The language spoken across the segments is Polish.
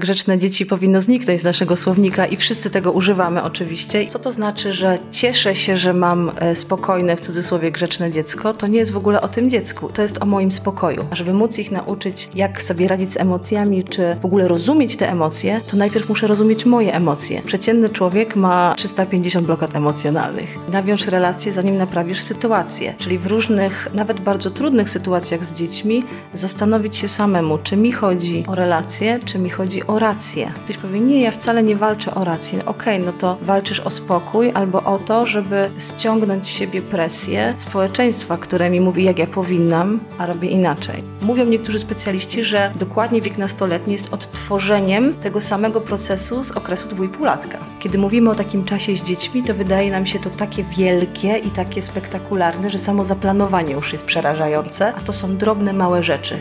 Grzeczne dzieci powinno zniknąć z naszego słownika i wszyscy tego używamy oczywiście. Co to znaczy, że cieszę się, że mam e, spokojne, w cudzysłowie, grzeczne dziecko? To nie jest w ogóle o tym dziecku, to jest o moim spokoju. A żeby móc ich nauczyć, jak sobie radzić z emocjami, czy w ogóle rozumieć te emocje, to najpierw muszę rozumieć moje emocje. Przeciętny człowiek ma 350 blokad emocjonalnych. Nawiąż relacje, zanim naprawisz sytuację. Czyli w różnych, nawet bardzo trudnych sytuacjach z dziećmi, zastanowić się samemu, czy mi chodzi o relacje, czy mi chodzi o rację. Ktoś powie, nie, ja wcale nie walczę o rację. Okej, okay, no to walczysz o spokój albo o to, żeby ściągnąć z siebie presję społeczeństwa, które mi mówi, jak ja powinnam, a robię inaczej. Mówią niektórzy specjaliści, że dokładnie wiek nastoletni jest odtworzeniem tego samego procesu z okresu dwójpółlatka. Kiedy mówimy o takim czasie z dziećmi, to wydaje nam się to takie wielkie i takie spektakularne, że samo zaplanowanie już jest przerażające, a to są drobne, małe rzeczy.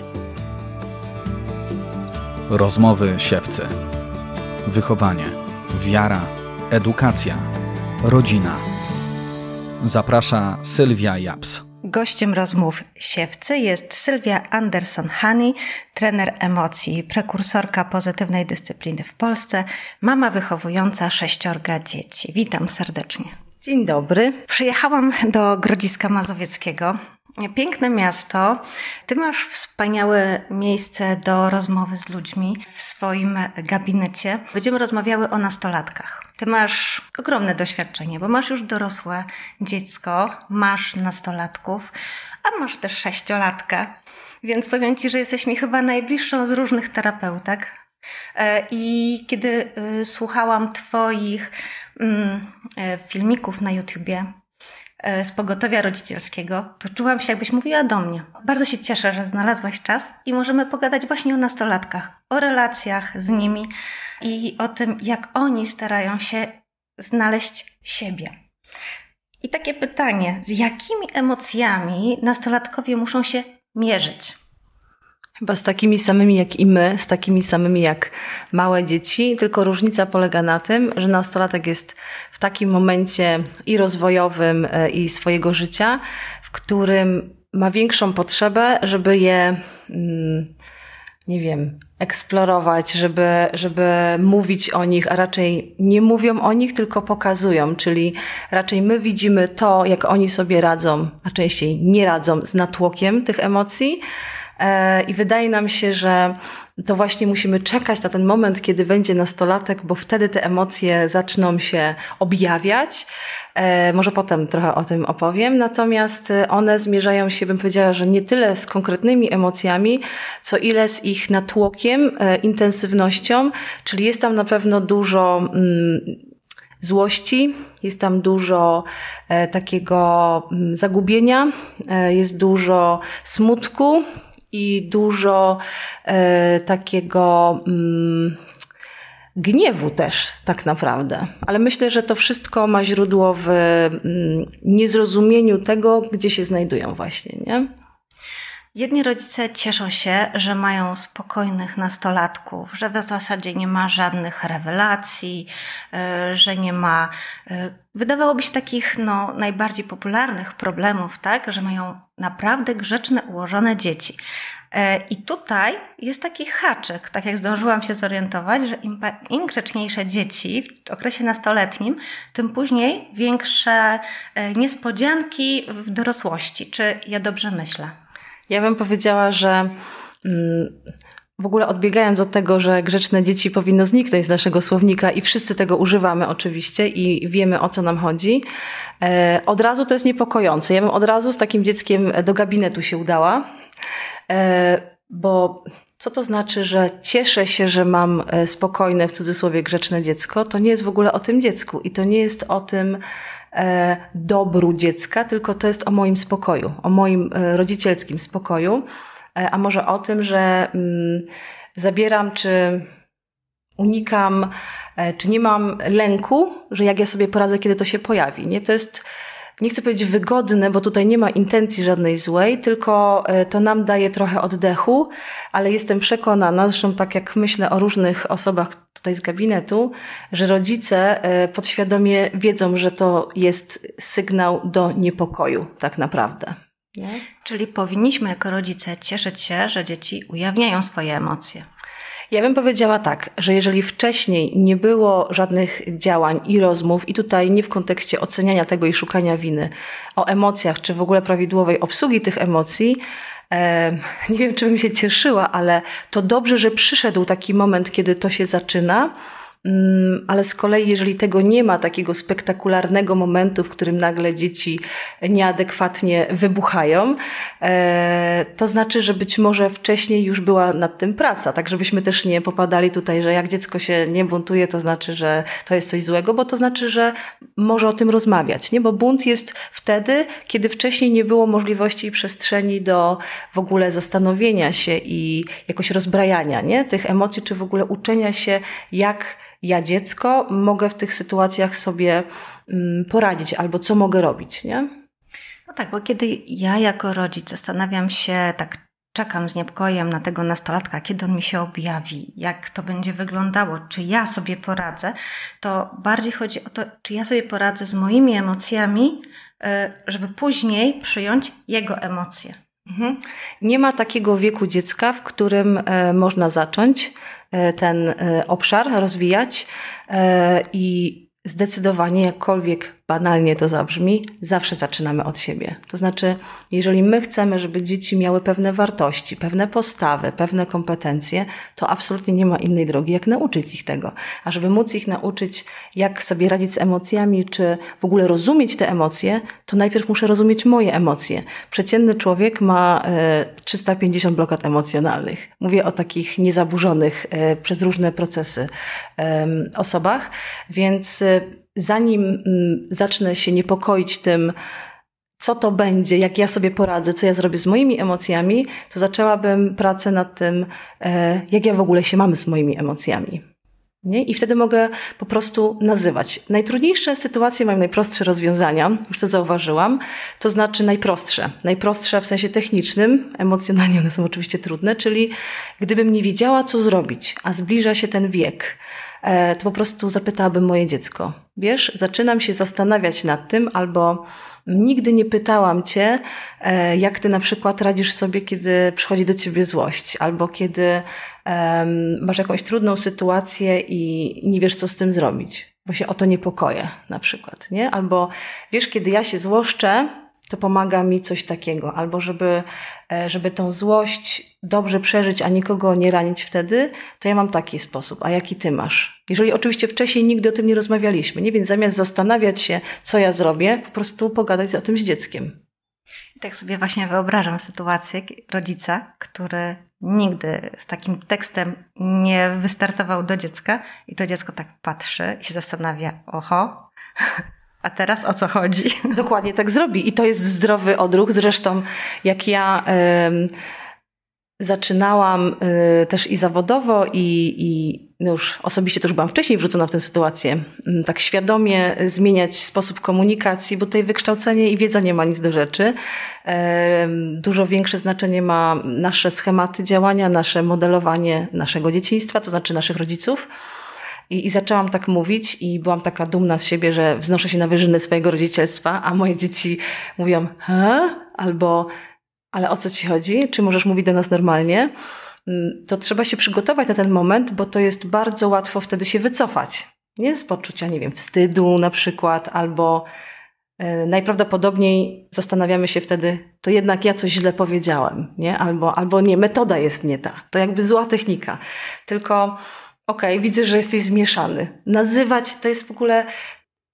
Rozmowy siewcy. Wychowanie, wiara, edukacja, rodzina. Zaprasza Sylwia Japs. Gościem rozmów siewcy jest Sylwia Anderson-Hani, trener emocji, prekursorka pozytywnej dyscypliny w Polsce, mama wychowująca sześciorga dzieci. Witam serdecznie. Dzień dobry. Przyjechałam do Grodziska Mazowieckiego, Piękne miasto. Ty masz wspaniałe miejsce do rozmowy z ludźmi w swoim gabinecie. Będziemy rozmawiały o nastolatkach. Ty masz ogromne doświadczenie, bo masz już dorosłe dziecko, masz nastolatków, a masz też sześciolatka. Więc powiem Ci, że jesteś mi chyba najbliższą z różnych terapeutek. I kiedy y, słuchałam Twoich mm, e, filmików na YouTubie, z pogotowia rodzicielskiego, to czułam się, jakbyś mówiła do mnie. Bardzo się cieszę, że znalazłaś czas i możemy pogadać właśnie o nastolatkach, o relacjach z nimi i o tym, jak oni starają się znaleźć siebie. I takie pytanie: z jakimi emocjami nastolatkowie muszą się mierzyć? Chyba z takimi samymi jak i my, z takimi samymi jak małe dzieci, tylko różnica polega na tym, że nastolatek jest w takim momencie i rozwojowym, e, i swojego życia, w którym ma większą potrzebę, żeby je, mm, nie wiem, eksplorować, żeby, żeby mówić o nich, a raczej nie mówią o nich, tylko pokazują, czyli raczej my widzimy to, jak oni sobie radzą, a częściej nie radzą z natłokiem tych emocji, I wydaje nam się, że to właśnie musimy czekać na ten moment, kiedy będzie nastolatek, bo wtedy te emocje zaczną się objawiać. E, może potem trochę o tym opowiem. Natomiast one zmierzają się, bym powiedziała, że nie tyle z konkretnymi emocjami, co ile z ich natłokiem, e, intensywnością, czyli jest tam na pewno dużo mm, złości, jest tam dużo e, takiego mm, zagubienia, e, jest dużo smutku, i dużo e, takiego mm, gniewu też, tak naprawdę. Ale myślę, że to wszystko ma źródło w mm, niezrozumieniu tego, gdzie się znajdują właśnie, nie? Jedni rodzice cieszą się, że mają spokojnych nastolatków, że w zasadzie nie ma żadnych rewelacji, e, że nie ma, e, wydawałoby się takich no, najbardziej popularnych problemów, tak, że mają naprawdę grzeczne, ułożone dzieci. E, I tutaj jest taki haczyk, tak jak zdążyłam się zorientować, że im, im grzeczniejsze dzieci w okresie nastoletnim, tym później większe niespodzianki w dorosłości. Czy ja dobrze myślę? Ja bym powiedziała, że mm, w ogóle odbiegając od tego, że grzeczne dzieci powinno zniknąć z naszego słownika i wszyscy tego używamy oczywiście i wiemy o co nam chodzi, e, od razu to jest niepokojące. Ja bym od razu z takim dzieckiem do gabinetu się udała, e, bo co to znaczy, że cieszę się, że mam e, spokojne, w cudzysłowie, grzeczne dziecko? To nie jest w ogóle o tym dziecku i to nie jest o tym, dobru dziecka, tylko to jest o moim spokoju, o moim e, rodzicielskim spokoju, e, a może o tym, że mm, zabieram czy unikam, e, czy nie mam lęku, że jak ja sobie poradzę, kiedy to się pojawi. Nie? To jest nie chcę powiedzieć wygodne, bo tutaj nie ma intencji żadnej złej, tylko e, to nam daje trochę oddechu, ale jestem przekonana, zresztą tak jak myślę o różnych osobach tutaj z gabinetu, że rodzice e, podświadomie wiedzą, że to jest sygnał do niepokoju, tak naprawdę. Nie? Czyli powinniśmy jako rodzice cieszyć się, że dzieci ujawniają swoje emocje. Ja bym powiedziała tak, że jeżeli wcześniej nie było żadnych działań i rozmów, i tutaj nie w kontekście oceniania tego i szukania winy, o emocjach, czy w ogóle prawidłowej obsługi tych emocji, nie wiem, czy bym się cieszyła, ale to dobrze, że przyszedł taki moment, kiedy to się zaczyna ale z kolei, jeżeli tego nie ma, takiego spektakularnego momentu, w którym nagle dzieci nieadekwatnie wybuchają, e, to znaczy, że być może wcześniej już była nad tym praca, tak żebyśmy też nie popadali tutaj, że jak dziecko się nie buntuje, to znaczy, że to jest coś złego, bo to znaczy, że może o tym rozmawiać, nie? Bo bunt jest wtedy, kiedy wcześniej nie było możliwości i przestrzeni do w ogóle zastanowienia się i jakoś rozbrajania, nie? Tych emocji, czy w ogóle uczenia się, jak ja dziecko mogę w tych sytuacjach sobie mm, poradzić albo co mogę robić, nie? No tak, bo kiedy ja jako rodzic zastanawiam się, tak czekam z niepokojem na tego nastolatka, kiedy on mi się objawi, jak to będzie wyglądało, czy ja sobie poradzę, to bardziej chodzi o to, czy ja sobie poradzę z moimi emocjami, y, żeby później przyjąć jego emocje. Mhm. Nie ma takiego wieku dziecka, w którym e, można zacząć e, ten e, obszar rozwijać i zdecydowanie, jakkolwiek banalnie to zabrzmi, zawsze zaczynamy od siebie. To znaczy, jeżeli my chcemy, żeby dzieci miały pewne wartości, pewne postawy, pewne kompetencje, to absolutnie nie ma innej drogi, jak nauczyć ich tego. A żeby móc ich nauczyć, jak sobie radzić z emocjami, czy w ogóle rozumieć te emocje, to najpierw muszę rozumieć moje emocje. Przeciętny człowiek ma 350 e, blokad emocjonalnych. Mówię o takich niezaburzonych e, przez różne procesy osobach, więc e, zanim mm, zacznę się niepokoić tym, co to będzie, jak ja sobie poradzę, co ja zrobię z moimi emocjami, to zaczęłabym pracę nad tym, e, jak ja w ogóle się mam z moimi emocjami. Nie? I wtedy mogę po prostu nazywać. Najtrudniejsze sytuacje mają najprostsze rozwiązania, już to zauważyłam, to znaczy najprostsze. Najprostsze w sensie technicznym, emocjonalnie one są oczywiście trudne, czyli gdybym nie wiedziała, co zrobić, a zbliża się ten wiek, to po prostu zapytałabym moje dziecko. Wiesz, zaczynam się zastanawiać nad tym, albo nigdy nie pytałam cię, e, jak ty na przykład radzisz sobie, kiedy przychodzi do ciebie złość, albo kiedy um, masz jakąś trudną sytuację i nie wiesz, co z tym zrobić, bo się o to niepokoję, na przykład, nie? Albo wiesz, kiedy ja się złoszczę, to pomaga mi coś takiego, albo żeby, e, żeby tą złość dobrze przeżyć, a nikogo nie ranić wtedy, to ja mam taki sposób. A jaki ty masz? Jeżeli oczywiście wcześniej nigdy o tym nie rozmawialiśmy, nie? Więc zamiast zastanawiać się, co ja zrobię, po prostu pogadać o tym z dzieckiem. Tak sobie właśnie wyobrażam sytuację rodzica, który nigdy z takim tekstem nie wystartował do dziecka i to dziecko tak patrzy i się zastanawia, oho, a teraz o co chodzi? Dokładnie tak zrobi. I to jest zdrowy odruch. Zresztą, jak ja y, zaczynałam y, też i zawodowo, i, i no już osobiście też byłam wcześniej wrzucona w tę sytuację, y, tak świadomie zmieniać sposób komunikacji, bo tutaj wykształcenie i wiedza nie ma nic do rzeczy. Dużo większe znaczenie ma nasze schematy działania, nasze modelowanie naszego dzieciństwa, to znaczy naszych rodziców. I, I zaczęłam tak mówić i byłam taka dumna z siebie, że wznoszę się na wyżyny swojego rodzicielstwa, a moje dzieci mówią, ha? Albo, ale o co ci chodzi? Czy możesz mówić do nas normalnie? Mm, to trzeba się przygotować na ten moment, bo to jest bardzo łatwo wtedy się wycofać. Nie z poczucia, nie wiem, wstydu na przykład, albo e, najprawdopodobniej zastanawiamy się wtedy, to jednak ja coś źle powiedziałem, nie? Albo, albo nie, metoda jest nie ta. To jakby zła technika. Tylko Okej, okay, widzę, że jesteś zmieszany. Nazywać to jest w ogóle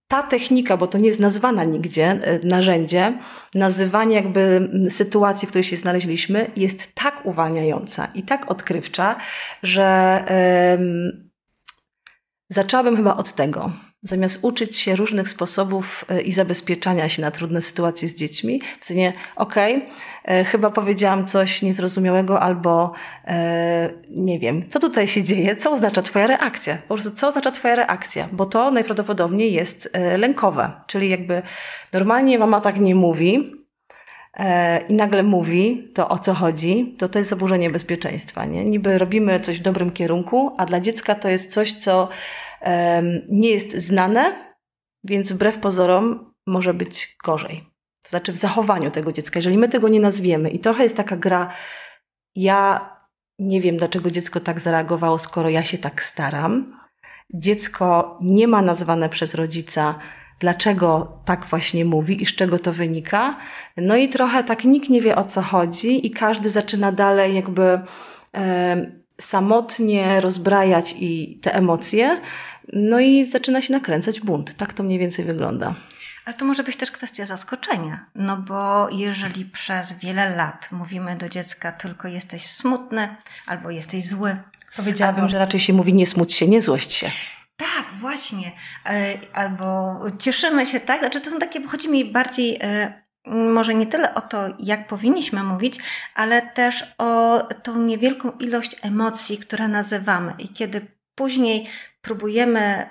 ta technika, bo to nie jest nazwana nigdzie, e, narzędzie, nazywanie jakby sytuacji, w której się znaleźliśmy, jest tak uwalniająca i tak odkrywcza, że um, zaczęłabym chyba od tego. Zamiast uczyć się różnych sposobów e, i zabezpieczania się na trudne sytuacje z dziećmi, w sensie, okej, okay, e, chyba powiedziałam coś niezrozumiałego albo e, nie wiem, co tutaj się dzieje, co oznacza Twoja reakcja. Po prostu, co oznacza Twoja reakcja, bo to najprawdopodobniej jest lękowe, czyli jakby normalnie mama tak nie mówi, i nagle mówi to o co chodzi, to to jest zaburzenie bezpieczeństwa. Nie? Niby robimy coś w dobrym kierunku, a dla dziecka to jest coś, co nie jest znane, więc wbrew pozorom może być gorzej. To znaczy w zachowaniu tego dziecka. Jeżeli my tego nie nazwiemy i trochę jest taka gra, ja nie wiem, dlaczego dziecko tak zareagowało, skoro ja się tak staram. Dziecko nie ma nazwane przez rodzica, dlaczego tak właśnie mówi i z czego to wynika. No i trochę tak nikt nie wie o co chodzi, i każdy zaczyna dalej jakby samotnie rozbrajać i te emocje. No i zaczyna się nakręcać bunt. Tak to mniej więcej wygląda. Ale to może być też kwestia zaskoczenia, no bo jeżeli przez wiele lat mówimy do dziecka tylko jesteś smutny albo jesteś zły. Powiedziałabym, albo... że raczej się mówi nie smuć się, nie złość się. Tak, właśnie. E, albo cieszymy się, tak? Znaczy to są takie, chodzi mi bardziej e, może nie tyle o to, jak powinniśmy mówić, ale też o tą niewielką ilość emocji, które nazywamy. I kiedy później próbujemy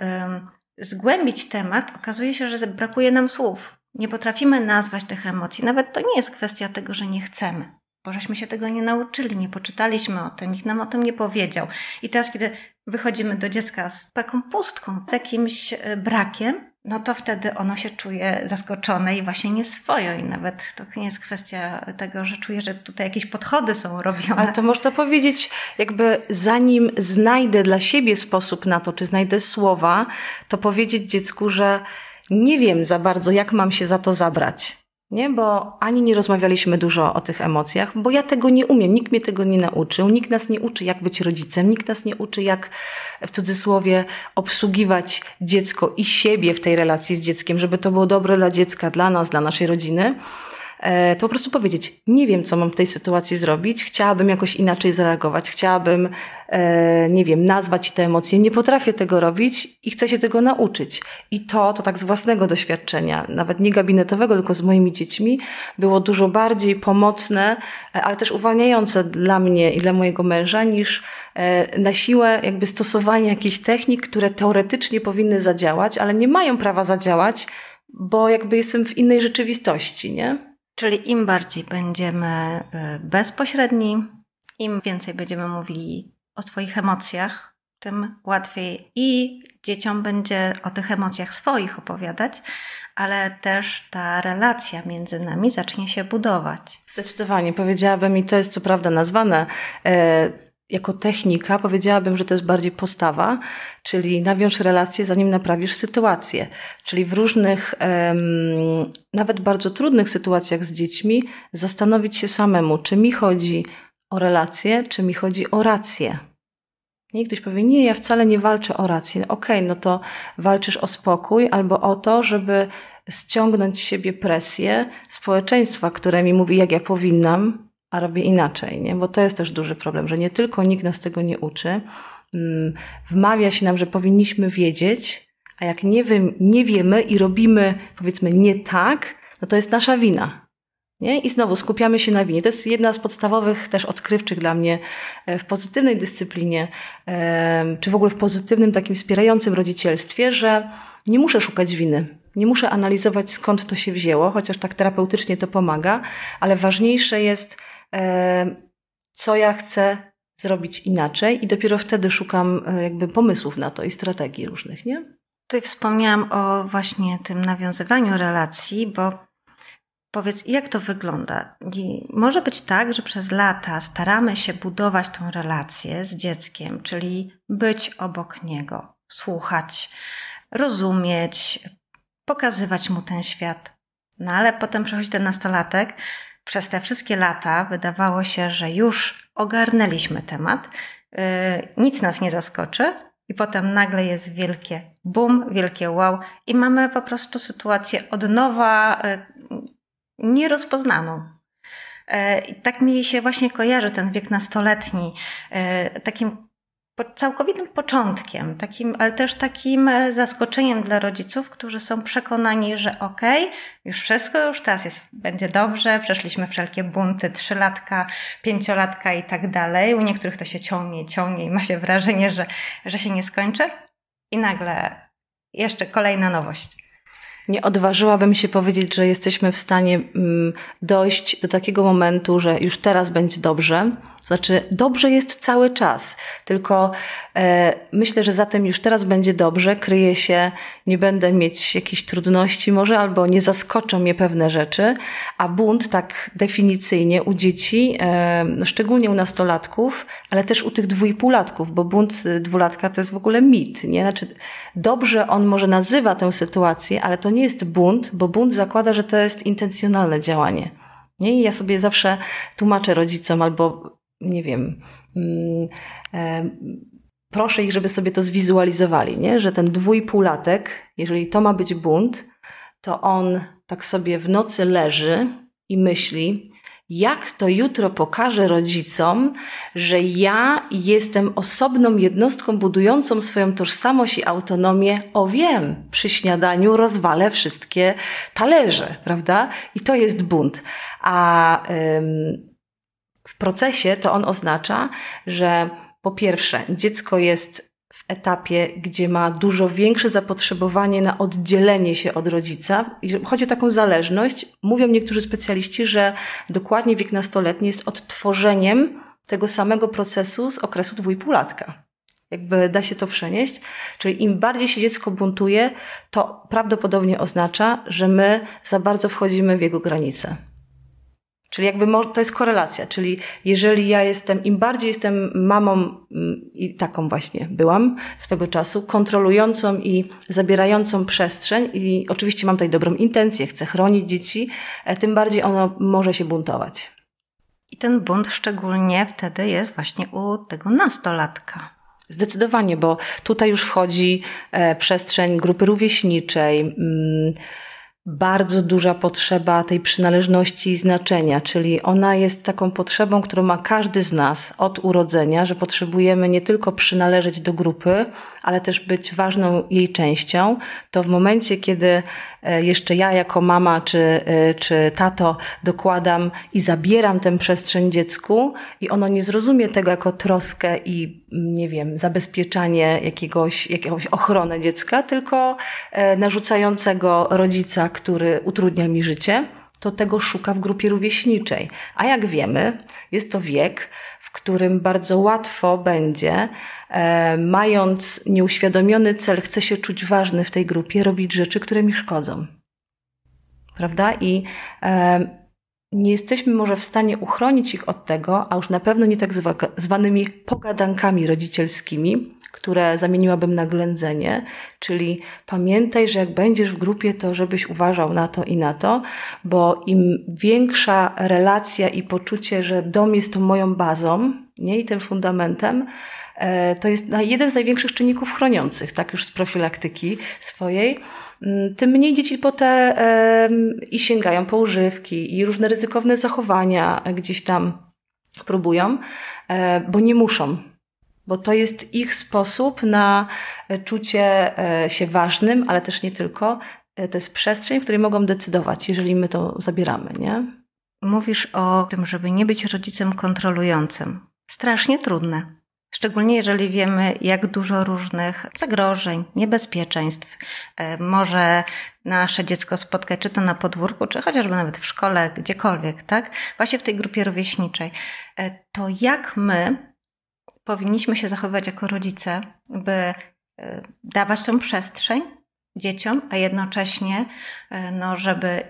zgłębić temat, okazuje się, że brakuje nam słów. Nie potrafimy nazwać tych emocji. Nawet to nie jest kwestia tego, że nie chcemy, bo żeśmy się tego nie nauczyli, nie poczytaliśmy o tym, nikt nam o tym nie powiedział. I teraz, kiedy wychodzimy do dziecka z taką pustką, z jakimś e, brakiem, no to wtedy ono się czuje zaskoczone i właśnie nieswojo. I nawet to nie jest kwestia tego, że czuje, że tutaj jakieś podchody są robione. Ale to można powiedzieć, jakby zanim znajdę dla siebie sposób na to, czy znajdę słowa, to powiedzieć dziecku, że nie wiem za bardzo, jak mam się za to zabrać nie? Bo ani nie rozmawialiśmy dużo o tych emocjach, bo ja tego nie umiem, nikt mnie tego nie nauczył, nikt nas nie uczy, jak być rodzicem, nikt nas nie uczy, jak w cudzysłowie obsługiwać dziecko i siebie w tej relacji z dzieckiem, żeby to było dobre dla dziecka, dla nas, dla naszej rodziny. E, to po prostu powiedzieć, nie wiem, co mam w tej sytuacji zrobić, chciałabym jakoś inaczej zareagować, chciałabym, e, nie wiem, nazwać te emocje, nie potrafię tego robić i chcę się tego nauczyć. I to, to tak z własnego doświadczenia, nawet nie gabinetowego, tylko z moimi dziećmi, było dużo bardziej pomocne, e, ale też uwalniające dla mnie i dla mojego męża, niż na siłę jakby stosowanie jakichś technik, które teoretycznie powinny zadziałać, ale nie mają prawa zadziałać, bo jakby jestem w innej rzeczywistości, nie? Czyli im bardziej będziemy y, bezpośredni, im więcej będziemy mówili o swoich emocjach, tym łatwiej i dzieciom będzie o tych emocjach swoich opowiadać, ale też ta relacja między nami zacznie się budować. Zdecydowanie. Powiedziałabym, i to jest co prawda nazwane e, jako technika powiedziałabym, że to jest bardziej postawa, czyli nawiąż relacje, zanim naprawisz sytuację. Czyli w różnych, nawet bardzo trudnych sytuacjach z dziećmi, zastanowić się samemu, czy mi chodzi o relacje, czy mi chodzi o rację. Nie ktoś powie, nie, ja wcale nie walczę o rację. Okej, okay, no to walczysz o spokój albo o to, żeby ściągnąć z siebie presję społeczeństwa, które mi mówi, jak ja powinnam, a robię inaczej, nie? Bo to jest też duży problem, że nie tylko nikt nas tego nie uczy, mm, wmawia się nam, że powinniśmy wiedzieć, a jak nie, wy, nie wiemy i robimy, powiedzmy, nie tak, no to jest nasza wina. Nie? I znowu skupiamy się na winie. To jest jedna z podstawowych też odkrywczych dla mnie e, w pozytywnej dyscyplinie, czy w ogóle w pozytywnym, takim wspierającym rodzicielstwie, że nie muszę szukać winy. Nie muszę analizować skąd to się wzięło, chociaż tak terapeutycznie to pomaga, ale ważniejsze jest co ja chcę zrobić inaczej i dopiero wtedy szukam e, jakby pomysłów na to i strategii różnych, nie? Tutaj wspomniałam o właśnie tym nawiązywaniu relacji, bo powiedz, jak to wygląda? I może być tak, że przez lata staramy się budować tą relację z dzieckiem, czyli być obok niego, słuchać, rozumieć, pokazywać mu ten świat. No ale potem przychodzi ten nastolatek, przez te wszystkie lata wydawało się, że już ogarnęliśmy temat, yy, nic nas nie zaskoczy, i potem nagle jest wielkie boom, wielkie wow, i mamy po prostu sytuację od nowa, yy, nierozpoznaną. Yy, I tak mi się właśnie kojarzy ten wiek nastoletni, takim całkowitym początkiem, takim, ale też takim e, zaskoczeniem dla rodziców, którzy są przekonani, że okej, okay, już wszystko, już teraz jest, będzie dobrze, przeszliśmy wszelkie bunty, trzylatka, pięciolatka i tak dalej. U niektórych to się ciągnie, ciągnie i ma się wrażenie, że, że się nie skończy. I nagle jeszcze kolejna nowość. Nie odważyłabym się powiedzieć, że jesteśmy w stanie mm, dojść do takiego momentu, że już teraz będzie dobrze. Znaczy, dobrze jest cały czas, tylko e, myślę, że za tym już teraz będzie dobrze, kryje się, nie będę mieć jakichś trudności może, albo nie zaskoczą mnie pewne rzeczy, a bunt tak definicyjnie u dzieci, e, szczególnie u nastolatków, ale też u tych dwójpółlatków, bo bunt dwulatka to jest w ogóle mit, nie? Znaczy, dobrze on może nazywa tę sytuację, ale to nie jest bunt, bo bunt zakłada, że to jest intencjonalne działanie. Nie? I ja sobie zawsze tłumaczę rodzicom albo nie wiem, mm, e, proszę ich, żeby sobie to zwizualizowali, nie? że ten dwójpółlatek, jeżeli to ma być bunt, to on tak sobie w nocy leży i myśli, jak to jutro pokażę rodzicom, że ja jestem osobną jednostką budującą swoją tożsamość i autonomię. O wiem, przy śniadaniu rozwalę wszystkie talerze, prawda? I to jest bunt. A ym, w procesie to on oznacza, że po pierwsze, dziecko jest etapie, gdzie ma dużo większe zapotrzebowanie na oddzielenie się od rodzica. Chodzi o taką zależność. Mówią niektórzy specjaliści, że dokładnie wiek nastoletni jest odtworzeniem tego samego procesu z okresu dwójpółlatka. Jakby da się to przenieść. Czyli im bardziej się dziecko buntuje, to prawdopodobnie oznacza, że my za bardzo wchodzimy w jego granice. Czyli jakby to jest korelacja, czyli jeżeli ja jestem, im bardziej jestem mamą mm, i taką właśnie byłam swego czasu, kontrolującą i zabierającą przestrzeń i oczywiście mam tutaj dobrą intencję, chcę chronić dzieci, e, tym bardziej ono może się buntować. I ten bunt szczególnie wtedy jest właśnie u tego nastolatka. Zdecydowanie, bo tutaj już wchodzi e, przestrzeń grupy rówieśniczej, mm, bardzo duża potrzeba tej przynależności i znaczenia, czyli ona jest taką potrzebą, którą ma każdy z nas od urodzenia, że potrzebujemy nie tylko przynależeć do grupy, ale też być ważną jej częścią, to w momencie, kiedy e, jeszcze ja jako mama czy, e, czy tato dokładam i zabieram tę przestrzeń dziecku i ono nie zrozumie tego jako troskę i nie wiem, zabezpieczanie jakiegoś, jakiegoś ochronę dziecka, tylko e, narzucającego rodzica, który utrudnia mi życie, to tego szuka w grupie rówieśniczej. A jak wiemy, jest to wiek, którym bardzo łatwo będzie, e, mając nieuświadomiony cel, chcę się czuć ważny w tej grupie, robić rzeczy, które mi szkodzą. Prawda? I e, nie jesteśmy może w stanie uchronić ich od tego, a już na pewno nie tak zwanymi pogadankami rodzicielskimi, które zamieniłabym na ględzenie, czyli pamiętaj, że jak będziesz w grupie, to żebyś uważał na to i na to, bo im większa relacja i poczucie, że dom jest tą moją bazą, nie i tym fundamentem, e, to jest jeden z największych czynników chroniących, tak już z profilaktyki swojej, mm, tym mniej dzieci po te i sięgają po używki i różne ryzykowne zachowania gdzieś tam próbują, e, bo nie muszą bo to jest ich sposób na e, czucie e, się ważnym, ale też nie tylko. E, to jest przestrzeń, w której mogą decydować, jeżeli my to zabieramy, nie? Mówisz o tym, żeby nie być rodzicem kontrolującym. Strasznie trudne. Szczególnie jeżeli wiemy, jak dużo różnych zagrożeń, niebezpieczeństw może nasze dziecko spotkać, czy to na podwórku, czy chociażby nawet w szkole, gdziekolwiek, tak? Właśnie w tej grupie rówieśniczej. To jak my powinniśmy się zachowywać jako rodzice, by e, dawać tą przestrzeń dzieciom, a jednocześnie, e, no, żeby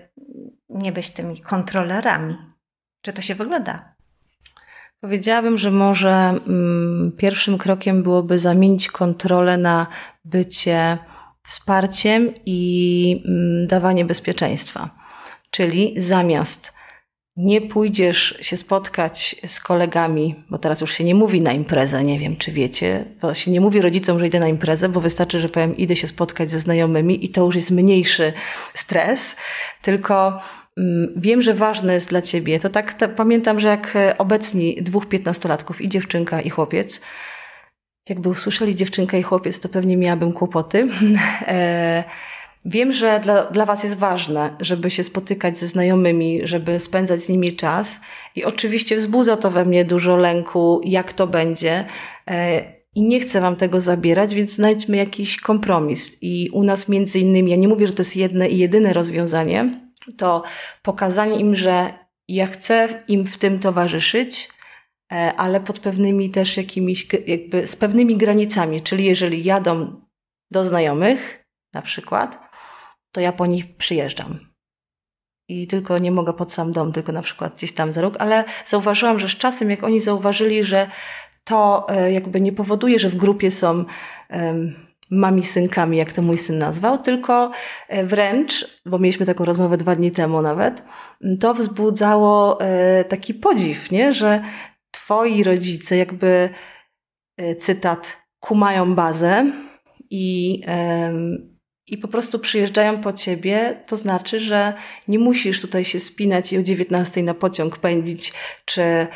nie być tymi kontrolerami. Czy to się wygląda? Powiedziałabym, że może mm, pierwszym krokiem byłoby zamienić kontrolę na bycie wsparciem i mm, dawanie bezpieczeństwa. Czyli zamiast nie pójdziesz się spotkać z kolegami, bo teraz już się nie mówi na imprezę, nie wiem czy wiecie, bo się nie mówi rodzicom, że idę na imprezę, bo wystarczy, że powiem idę się spotkać ze znajomymi i to już jest mniejszy stres, tylko mm, wiem, że ważne jest dla ciebie. To tak, to pamiętam, że jak obecni dwóch piętnastolatków i dziewczynka i chłopiec, jakby usłyszeli dziewczynka i chłopiec, to pewnie miałabym kłopoty. Wiem, że dla, dla Was jest ważne, żeby się spotykać ze znajomymi, żeby spędzać z nimi czas i oczywiście wzbudza to we mnie dużo lęku, jak to będzie. E, i nie chcę wam tego zabierać, więc znajdźmy jakiś kompromis. I u nas między innymi, ja nie mówię, że to jest jedne i jedyne rozwiązanie, to pokazanie im, że ja chcę im w tym towarzyszyć, e, ale pod pewnymi też jakimiś, jakby z pewnymi granicami. Czyli jeżeli jadą do znajomych, na przykład, to ja po nich przyjeżdżam. I tylko nie mogę pod sam dom, tylko na przykład gdzieś tam za róg, ale zauważyłam, że z czasem, jak oni zauważyli, że to e, jakby nie powoduje, że w grupie są mami synkami, jak to mój syn nazwał, tylko e, wręcz, bo mieliśmy taką rozmowę dwa dni temu nawet, to wzbudzało e, taki podziw, nie? że twoi rodzice jakby, cytat, kumają bazę i i po prostu przyjeżdżają po ciebie, to znaczy, że nie musisz tutaj się spinać i o 19 na pociąg pędzić, czy y,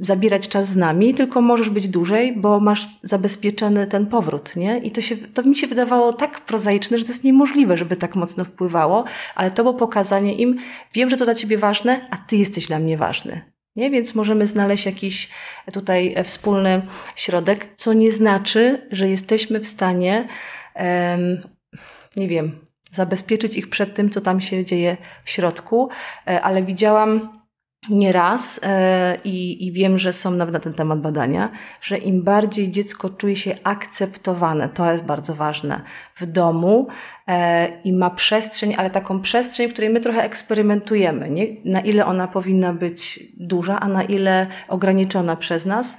zabierać czas z nami, tylko możesz być dłużej, bo masz zabezpieczony ten powrót, nie? I to, się, to mi się wydawało tak prozaiczne, że to jest niemożliwe, żeby tak mocno wpływało, ale to było pokazanie im, wiem, że to dla ciebie ważne, a ty jesteś dla mnie ważny. Nie? Więc możemy znaleźć jakiś tutaj wspólny środek, co nie znaczy, że jesteśmy w stanie nie wiem, zabezpieczyć ich przed tym, co tam się dzieje w środku, e, ale widziałam nieraz e, i, i wiem, że są nawet na ten temat badania, że im bardziej dziecko czuje się akceptowane, to jest bardzo ważne, w domu e, i ma przestrzeń, ale taką przestrzeń, w której my trochę eksperymentujemy, nie? na ile ona powinna być duża, a na ile ograniczona przez nas,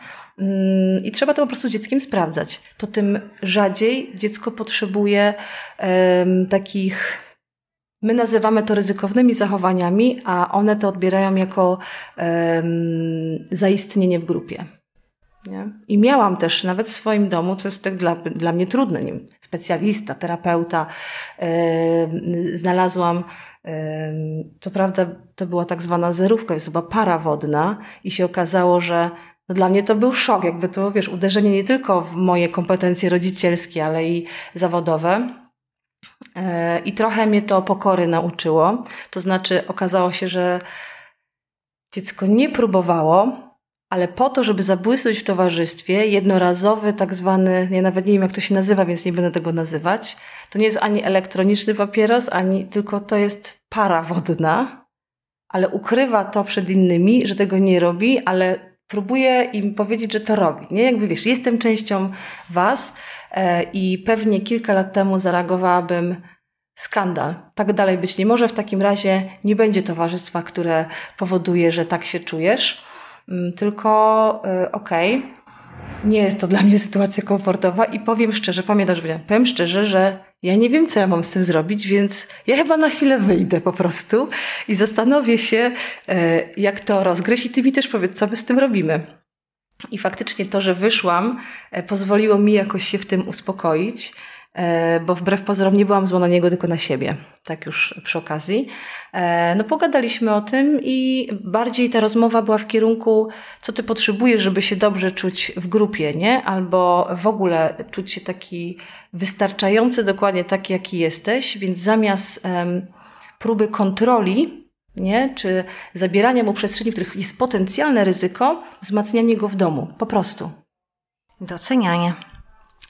I trzeba to po prostu dzieckiem sprawdzać. To tym rzadziej dziecko potrzebuje um, takich. My nazywamy to ryzykownymi zachowaniami, a one to odbierają jako um, zaistnienie w grupie. Nie? I miałam też nawet w swoim domu, co jest tak dla, dla mnie trudne, nie specjalista, terapeuta, yy, znalazłam, yy, co prawda to była tak zwana zerówka, jest chyba para wodna i się okazało, że no dla mnie to był szok, jakby to, wiesz, uderzenie nie tylko w moje kompetencje rodzicielskie, ale i zawodowe. E, I trochę mnie to pokory nauczyło. To znaczy, okazało się, że dziecko nie próbowało, ale po to, żeby zabłysnąć w towarzystwie, jednorazowy, tak zwany, ja nawet nie wiem, jak to się nazywa, więc nie będę tego nazywać. To nie jest ani elektroniczny papieros, ani tylko to jest para wodna, ale ukrywa to przed innymi, że tego nie robi, ale próbuję im powiedzieć, że to robi. Nie, jakby wiesz, jestem częścią Was e, i pewnie kilka lat temu zareagowałabym skandal. Tak dalej być nie może. W takim razie nie będzie towarzystwa, które powoduje, że tak się czujesz, mm, tylko e, okej. Okay, nie jest to dla mnie sytuacja komfortowa i powiem szczerze, pamiętasz, powiem szczerze, że ja nie wiem, co ja mam z tym zrobić, więc ja chyba na chwilę wyjdę po prostu i zastanowię się, e, jak to rozgryźć i ty mi też powiedz, co my z tym robimy. I faktycznie to, że wyszłam, e, pozwoliło mi jakoś się w tym uspokoić. E, bo wbrew pozorom nie byłam zła na niego, tylko na siebie, tak już przy okazji. E, no pogadaliśmy o tym i bardziej ta rozmowa była w kierunku, co ty potrzebujesz, żeby się dobrze czuć w grupie, nie? Albo w ogóle czuć się taki wystarczający, dokładnie taki, jaki jesteś, więc zamiast um, próby kontroli, nie? czy zabierania mu przestrzeni, w których jest potencjalne ryzyko, wzmacnianie go w domu, po prostu. Docenianie.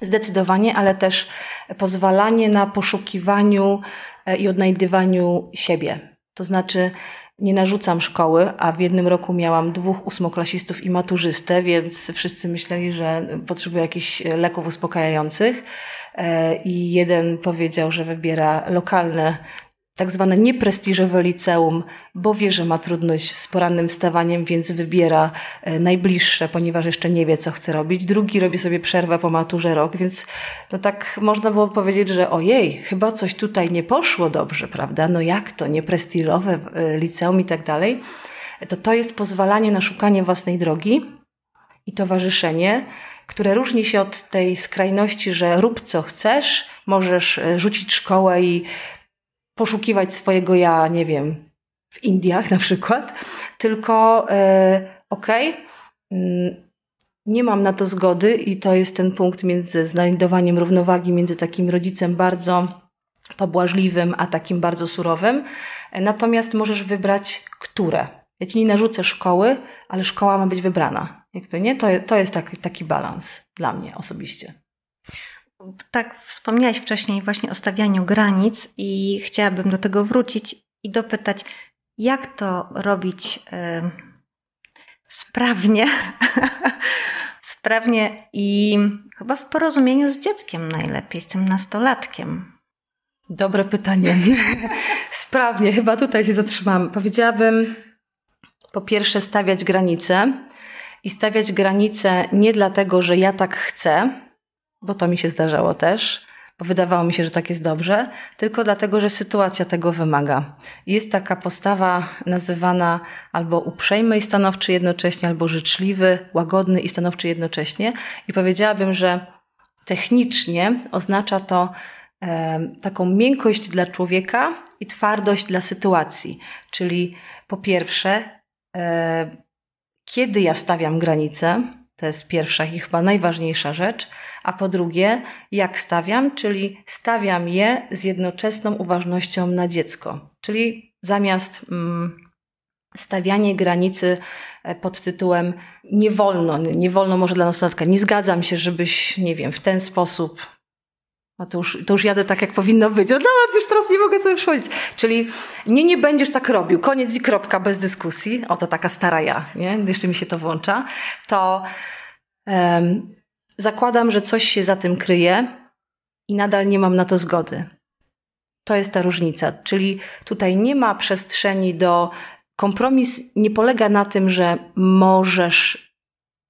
Zdecydowanie, ale też pozwalanie na poszukiwaniu e, i odnajdywaniu siebie. To znaczy, nie narzucam szkoły, a w jednym roku miałam dwóch ósmoklasistów i maturzystę, więc wszyscy myśleli, że potrzebuję jakichś leków uspokajających. E, I jeden powiedział, że wybiera lokalne tak zwane nieprestiżowe liceum, bo wie, że ma trudność z porannym stawaniem, więc wybiera e, najbliższe, ponieważ jeszcze nie wie, co chce robić. Drugi robi sobie przerwę po maturze rok, więc no tak można było powiedzieć, że ojej, chyba coś tutaj nie poszło dobrze, prawda? No jak to, nieprestiżowe e, liceum i tak dalej. To to jest pozwalanie na szukanie własnej drogi i towarzyszenie, które różni się od tej skrajności, że rób co chcesz, możesz e, rzucić szkołę i poszukiwać swojego ja, nie wiem, w Indiach na przykład, tylko e, okej, okay, mm, nie mam na to zgody i to jest ten punkt między znajdowaniem równowagi między takim rodzicem bardzo pobłażliwym, a takim bardzo surowym. Natomiast możesz wybrać, które. Ja ci nie narzucę szkoły, ale szkoła ma być wybrana. Jakby nie, to, to jest taki, taki balans dla mnie osobiście. Tak, wspomniałaś wcześniej właśnie o stawianiu granic i chciałabym do tego wrócić i dopytać, jak to robić y, sprawnie, sprawnie i chyba w porozumieniu z dzieckiem najlepiej, z tym nastolatkiem. Dobre pytanie. sprawnie, chyba tutaj się zatrzymam. Powiedziałabym, po pierwsze, stawiać granice i stawiać granice nie dlatego, że ja tak chcę, bo to mi się zdarzało też, bo wydawało mi się, że tak jest dobrze, tylko dlatego, że sytuacja tego wymaga. Jest taka postawa nazywana albo uprzejmy i stanowczy jednocześnie, albo życzliwy, łagodny i stanowczy jednocześnie. I powiedziałabym, że technicznie oznacza to e, taką miękkość dla człowieka i twardość dla sytuacji. Czyli po pierwsze, e, kiedy ja stawiam granice, to jest pierwsza i chyba najważniejsza rzecz. A po drugie, jak stawiam, czyli stawiam je z jednoczesną uważnością na dziecko. Czyli zamiast mm, stawianie granicy e, pod tytułem nie wolno, nie wolno może dla nastolatka, nie zgadzam się, żebyś, nie wiem, w ten sposób no to już, to już jadę tak, jak powinno być. No nawet już teraz nie mogę sobie przychodzić. Czyli nie, nie będziesz tak robił. Koniec i kropka, bez dyskusji. Oto taka stara ja, nie? Jeszcze mi się to włącza. To um, zakładam, że coś się za tym kryje i nadal nie mam na to zgody. To jest ta różnica. Czyli tutaj nie ma przestrzeni do... Kompromis nie polega na tym, że możesz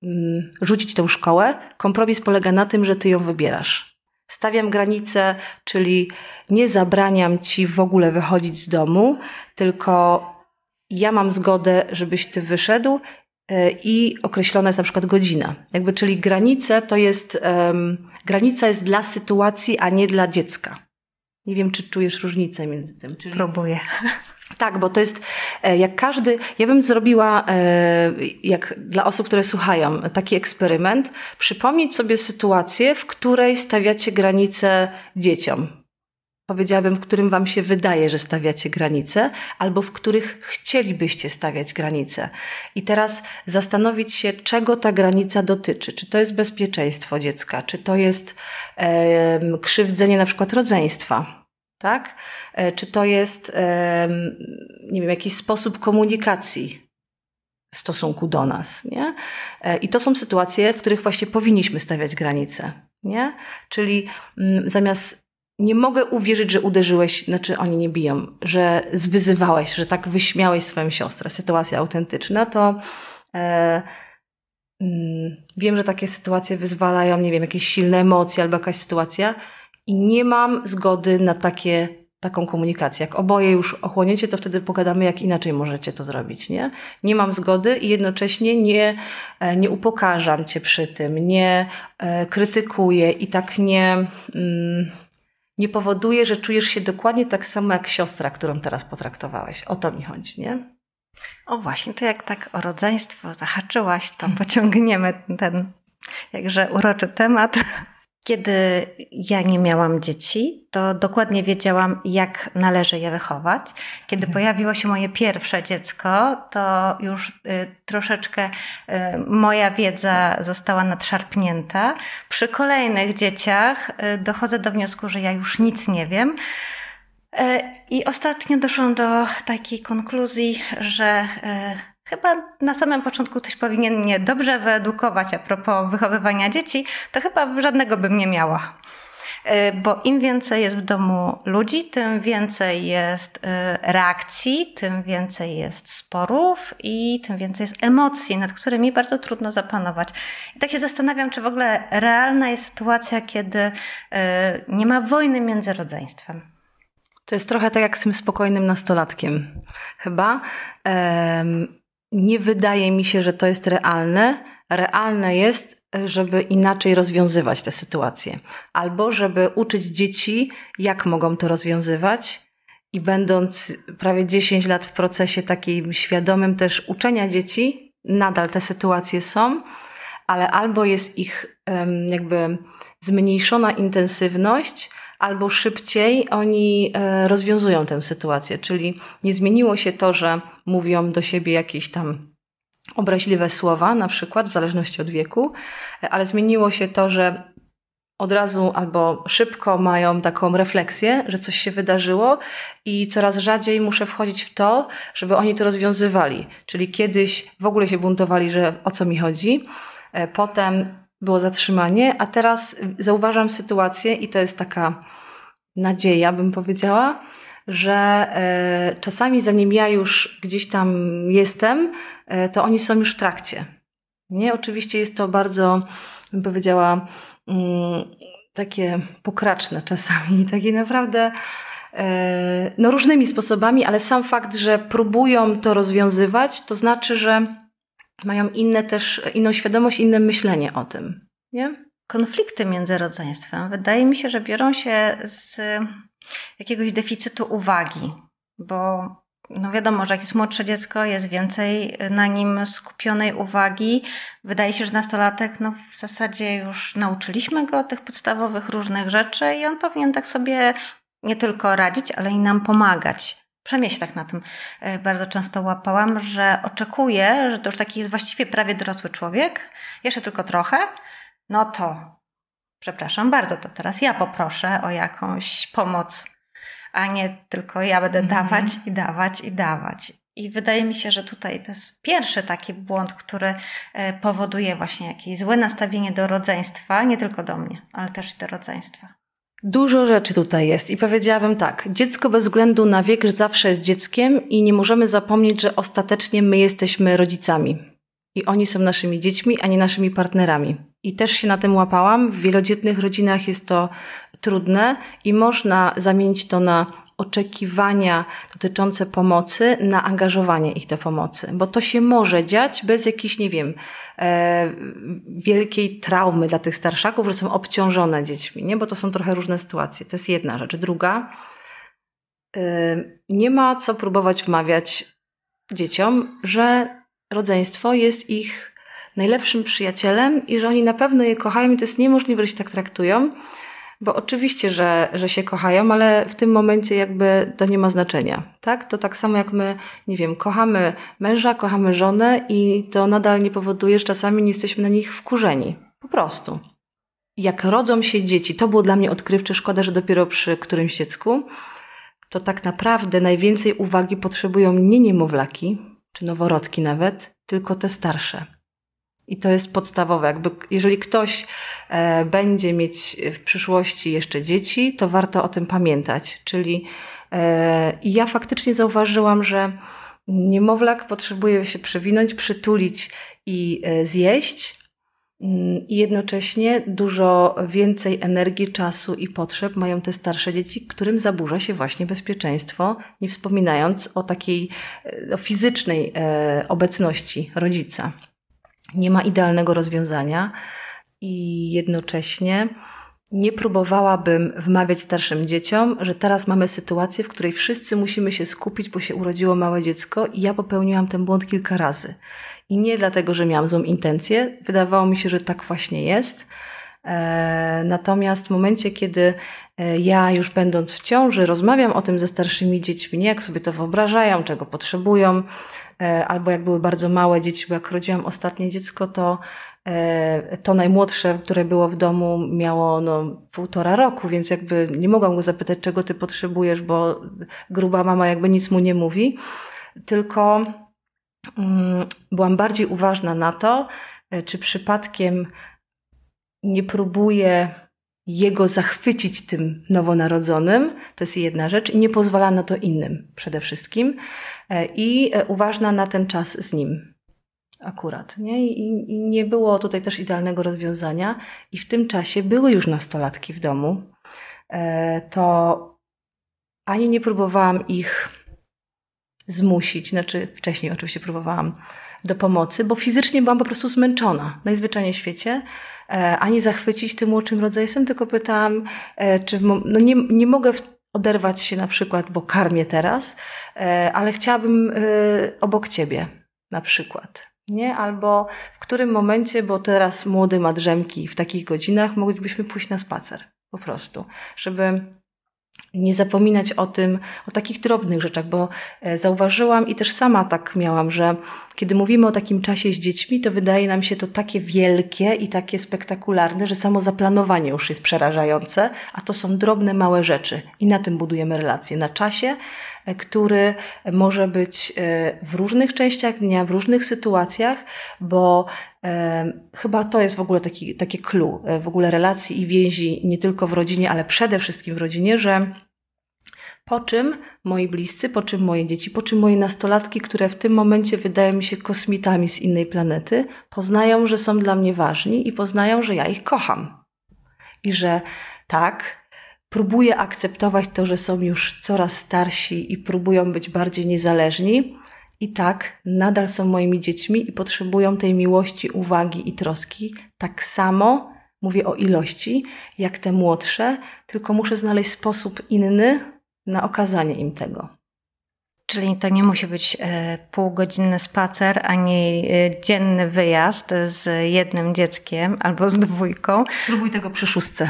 mm, rzucić tę szkołę. Kompromis polega na tym, że ty ją wybierasz. Stawiam granice, czyli nie zabraniam ci w ogóle wychodzić z domu, tylko ja mam zgodę, żebyś ty wyszedł e, i określona jest na przykład godzina. Jakby, czyli granice to jest, um, granica jest dla sytuacji, a nie dla dziecka. Nie wiem, czy czujesz różnicę między tym. Czyli... Próbuję. Tak, bo to jest e, jak każdy. Ja bym zrobiła, e, jak dla osób, które słuchają, taki eksperyment, przypomnieć sobie sytuację, w której stawiacie granice dzieciom. Powiedziałabym, w którym Wam się wydaje, że stawiacie granice, albo w których chcielibyście stawiać granice. I teraz zastanowić się, czego ta granica dotyczy. Czy to jest bezpieczeństwo dziecka, czy to jest e, krzywdzenie na przykład rodzeństwa tak? E, czy to jest, nie wiem, jakiś sposób komunikacji w stosunku do nas, nie? E, I to są sytuacje, w których właśnie powinniśmy stawiać granice, nie? Czyli mm, zamiast nie mogę uwierzyć, że uderzyłeś, znaczy oni nie biją, że zwyzywałeś, że tak wyśmiałeś swoją siostrę, sytuacja autentyczna, to e, mm, wiem, że takie sytuacje wyzwalają, nie wiem, jakieś silne emocje albo jakaś sytuacja, i nie mam zgody na takie, taką komunikację. Jak oboje już ochłoniecie, to wtedy pogadamy, jak inaczej możecie to zrobić. Nie, nie mam zgody i jednocześnie nie, e, nie upokarzam cię przy tym, nie e, krytykuję i tak nie. Mm, nie powoduje, że czujesz się dokładnie tak samo jak siostra, którą teraz potraktowałeś. O to mi chodzi, nie? O właśnie, to jak tak o rodzeństwo zahaczyłaś, to pociągniemy ten jakże uroczy temat kiedy ja nie miałam dzieci, to dokładnie wiedziałam, jak należy je wychować. Kiedy mhm. pojawiło się moje pierwsze dziecko, to już y, troszeczkę y, moja wiedza została nadszarpnięta. Przy kolejnych dzieciach y, dochodzę do wniosku, że ja już nic nie wiem. I ostatnio doszłam do takiej konkluzji, że Chyba na samym początku ktoś powinien mnie dobrze wyedukować a propos wychowywania dzieci, to chyba żadnego bym nie miała. E, bo im więcej jest w domu ludzi, tym więcej jest e, reakcji, tym więcej jest sporów i tym więcej jest emocji, nad którymi bardzo trudno zapanować. I tak się zastanawiam, czy w ogóle realna jest sytuacja, kiedy e, nie ma wojny między rodzeństwem. To jest trochę tak jak z tym spokojnym nastolatkiem. Chyba. Nie wydaje mi się, że to jest realne. Realne jest, żeby inaczej rozwiązywać te sytuacje, albo żeby uczyć dzieci, jak mogą to rozwiązywać. I będąc prawie 10 lat w procesie takim świadomym też uczenia dzieci, nadal te sytuacje są, ale albo jest ich jakby zmniejszona intensywność, albo szybciej oni e, rozwiązują tę sytuację. Czyli nie zmieniło się to, że mówią do siebie jakieś tam obraźliwe słowa, na przykład, w zależności od wieku, ale zmieniło się to, że od razu albo szybko mają taką refleksję, że coś się wydarzyło i coraz rzadziej muszę wchodzić w to, żeby oni to rozwiązywali. Czyli kiedyś w ogóle się buntowali, że o co mi chodzi, e, potem było zatrzymanie, a teraz zauważam sytuację i to jest taka nadzieja, bym powiedziała, że e, czasami zanim ja już gdzieś tam jestem, e, to oni są już w trakcie. Nie, oczywiście jest to bardzo, bym powiedziała, mm, takie pokraczne czasami, takie naprawdę e, no różnymi sposobami, ale sam fakt, że próbują to rozwiązywać, to znaczy, że mają inne też, inną świadomość, inne myślenie o tym. Nie? Konflikty między rodzeństwem wydaje mi się, że biorą się z jakiegoś deficytu uwagi, bo no wiadomo, że jak jest młodsze dziecko, jest więcej na nim skupionej uwagi. Wydaje się, że nastolatek, no w zasadzie już nauczyliśmy go tych podstawowych różnych rzeczy i on powinien tak sobie nie tylko radzić, ale i nam pomagać. Przynajmniej się tak na tym e, bardzo często łapałam, że oczekuję, że to już taki jest właściwie prawie dorosły człowiek, jeszcze tylko trochę, no to przepraszam bardzo, to teraz ja poproszę o jakąś pomoc, a nie tylko ja będę mhm. dawać i dawać i dawać. I wydaje mi się, że tutaj to jest pierwszy taki błąd, który e, powoduje właśnie jakieś złe nastawienie do rodzeństwa, nie tylko do mnie, ale też i do rodzeństwa. Dużo rzeczy tutaj jest i powiedziałabym tak, dziecko bez względu na wiek zawsze jest dzieckiem i nie możemy zapomnieć, że ostatecznie my jesteśmy rodzicami i oni są naszymi dziećmi, a nie naszymi partnerami. I też się na tym łapałam. W wielodzietnych rodzinach jest to trudne i można zamienić to na oczekiwania dotyczące pomocy, na angażowanie ich do pomocy, bo to się może dziać bez jakiejś, nie wiem, e, wielkiej traumy dla tych starszaków, że są obciążone dziećmi, nie? bo to są trochę różne sytuacje. To jest jedna rzecz. Druga, e, nie ma co próbować wmawiać dzieciom, że rodzeństwo jest ich najlepszym przyjacielem i że oni na pewno je kochają i to jest niemożliwe, że się tak traktują, bo oczywiście, że, że się kochają, ale w tym momencie jakby to nie ma znaczenia, tak? To tak samo jak my, nie wiem, kochamy męża, kochamy żonę i to nadal nie powoduje, że czasami nie jesteśmy na nich wkurzeni. Po prostu. Jak rodzą się dzieci, to było dla mnie odkrywcze, szkoda, że dopiero przy którymś dziecku, to tak naprawdę najwięcej uwagi potrzebują nie niemowlaki, czy noworodki nawet, tylko te starsze. I to jest podstawowe. Jakby, jeżeli ktoś e, będzie mieć w przyszłości jeszcze dzieci, to warto o tym pamiętać. Czyli e, ja faktycznie zauważyłam, że niemowlak potrzebuje się przewinąć, przytulić i e, zjeść, Mm, I jednocześnie dużo więcej energii, czasu i potrzeb mają te starsze dzieci, którym zaburza się właśnie bezpieczeństwo, nie wspominając o takiej o fizycznej obecności rodzica. Nie ma idealnego rozwiązania i jednocześnie nie próbowałabym wmawiać starszym dzieciom, że teraz mamy sytuację, w której wszyscy musimy się skupić, bo się urodziło małe dziecko i ja popełniłam ten błąd kilka razy. I nie dlatego, że miałam złą intencję. Wydawało mi się, że tak właśnie jest. E, natomiast w momencie, kiedy e, ja już będąc w ciąży, rozmawiam o tym ze starszymi dziećmi, jak sobie to wyobrażają, czego potrzebują, e, albo jak były bardzo małe dzieci, bo jak rodziłam ostatnie dziecko, to to najmłodsze, które było w domu, miało no, półtora roku, więc jakby nie mogłam go zapytać, czego ty potrzebujesz, bo gruba mama jakby nic mu nie mówi. Tylko Mm, byłam bardziej uważna na to, czy przypadkiem nie próbuję jego zachwycić tym nowonarodzonym, to jest jedna rzecz, i nie pozwala na to innym przede wszystkim. E, I e, uważna na ten czas z nim. Akurat. Nie? I nie było tutaj też idealnego rozwiązania. I w tym czasie były już nastolatki w domu. To ani nie próbowałam ich zmusić, znaczy wcześniej oczywiście próbowałam do pomocy, bo fizycznie byłam po prostu zmęczona najzwyczajniej w świecie, e, ani zachwycić tym młodszym rodzeństwem, tylko pytałam, e, czy no nie, nie mogę oderwać się na przykład, bo karmię teraz, e, ale chciałabym obok ciebie na przykład. Nie? Albo w którym momencie, bo teraz młody ma drzemki w takich godzinach, moglibyśmy pójść na spacer po prostu, żeby nie zapominać o tym, o takich drobnych rzeczach, bo e, zauważyłam i też sama tak miałam, że kiedy mówimy o takim czasie z dziećmi, to wydaje nam się to takie wielkie i takie spektakularne, że samo zaplanowanie już jest przerażające, a to są drobne, małe rzeczy i na tym budujemy relacje. Na czasie, który może być e, w różnych częściach dnia, w różnych sytuacjach, bo e, chyba to jest w ogóle taki, takie clue w ogóle relacji i więzi nie tylko w rodzinie, ale przede wszystkim w rodzinie, że po czym moi bliscy, po czym moje dzieci, po czym moje nastolatki, które w tym momencie wydają mi się kosmitami z innej planety, poznają, że są dla mnie ważni i poznają, że ja ich kocham. I że tak, próbuję akceptować to, że są już coraz starsi i próbują być bardziej niezależni. I tak, nadal są moimi dziećmi i potrzebują tej miłości, uwagi i troski. Tak samo mówię o ilości, jak te młodsze, tylko muszę znaleźć sposób inny, na okazanie im tego. Czyli to nie musi być e, półgodzinny spacer, ani e, dzienny wyjazd z jednym dzieckiem albo z dwójką. Spróbuj tego przy szóstce.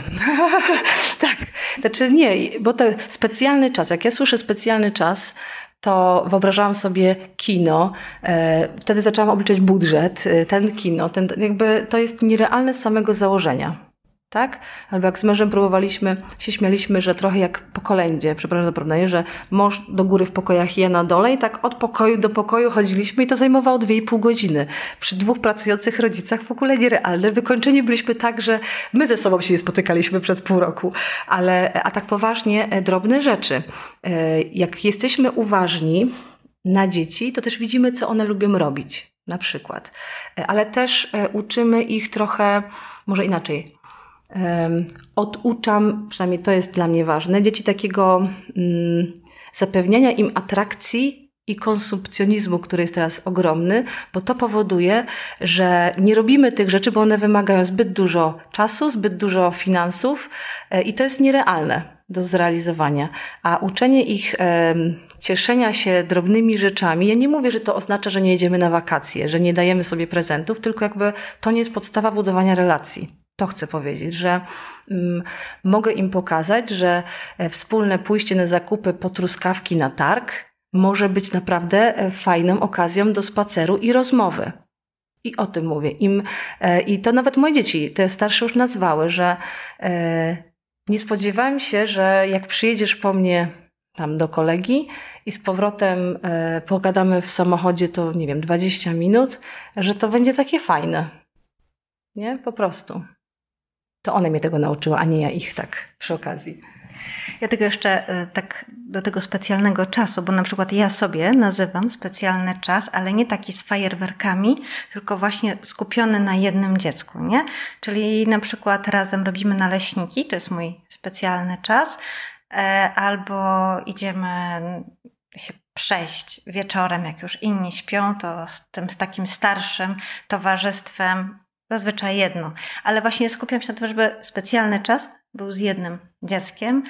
tak. Znaczy nie, bo to specjalny czas. Jak ja słyszę specjalny czas, to wyobrażałam sobie kino. E, wtedy zaczęłam obliczać budżet. Ten kino, ten, jakby to jest nierealne z samego założenia tak? Albo jak z mężem próbowaliśmy, się śmialiśmy, że trochę jak po kolędzie, przepraszam za porównanie, że mąż do góry w pokojach, ja na dole i tak od pokoju do pokoju chodziliśmy i to zajmowało dwie i pół godziny. Przy dwóch pracujących rodzicach w ogóle nierealne. Wykończeni byliśmy tak, że my ze sobą się nie spotykaliśmy przez pół roku. Ale, a tak poważnie, e, drobne rzeczy. E, jak jesteśmy uważni na dzieci, to też widzimy, co one lubią robić. Na przykład. E, ale też uczymy ich trochę, może inaczej, oduczam, przynajmniej to jest dla mnie ważne, dzieci takiego mm, zapewniania im atrakcji i konsumpcjonizmu, który jest teraz ogromny, bo to powoduje, że nie robimy tych rzeczy, bo one wymagają zbyt dużo czasu, zbyt dużo finansów e, i to jest nierealne do zrealizowania. A uczenie ich cieszenia się drobnymi rzeczami, ja nie mówię, że to oznacza, że nie jedziemy na wakacje, że nie dajemy sobie prezentów, tylko jakby to nie jest podstawa budowania relacji. To chcę powiedzieć, że mm, mogę im pokazać, że e, wspólne pójście na zakupy po truskawki na targ może być naprawdę e, fajną okazją do spaceru i rozmowy. I o tym mówię. Im, e, I to nawet moje dzieci, te starsze już nazwały, że e, nie spodziewałem się, że jak przyjedziesz po mnie tam do kolegi i z powrotem e, pogadamy w samochodzie to, nie wiem, 20 minut, że to będzie takie fajne. Nie? Po prostu. To one mnie tego nauczyły, a nie ja ich tak przy okazji. Ja tego jeszcze y, tak do tego specjalnego czasu, bo na przykład ja sobie nazywam specjalny czas, ale nie taki z fajerwerkami, tylko właśnie skupiony na jednym dziecku, nie? Czyli na przykład razem robimy naleśniki, to jest mój specjalny czas, e, albo idziemy się przejść wieczorem, jak już inni śpią, to z tym z takim starszym towarzystwem Zazwyczaj jedno. Ale właśnie skupiam się na tym, żeby specjalny czas był z jednym dzieckiem,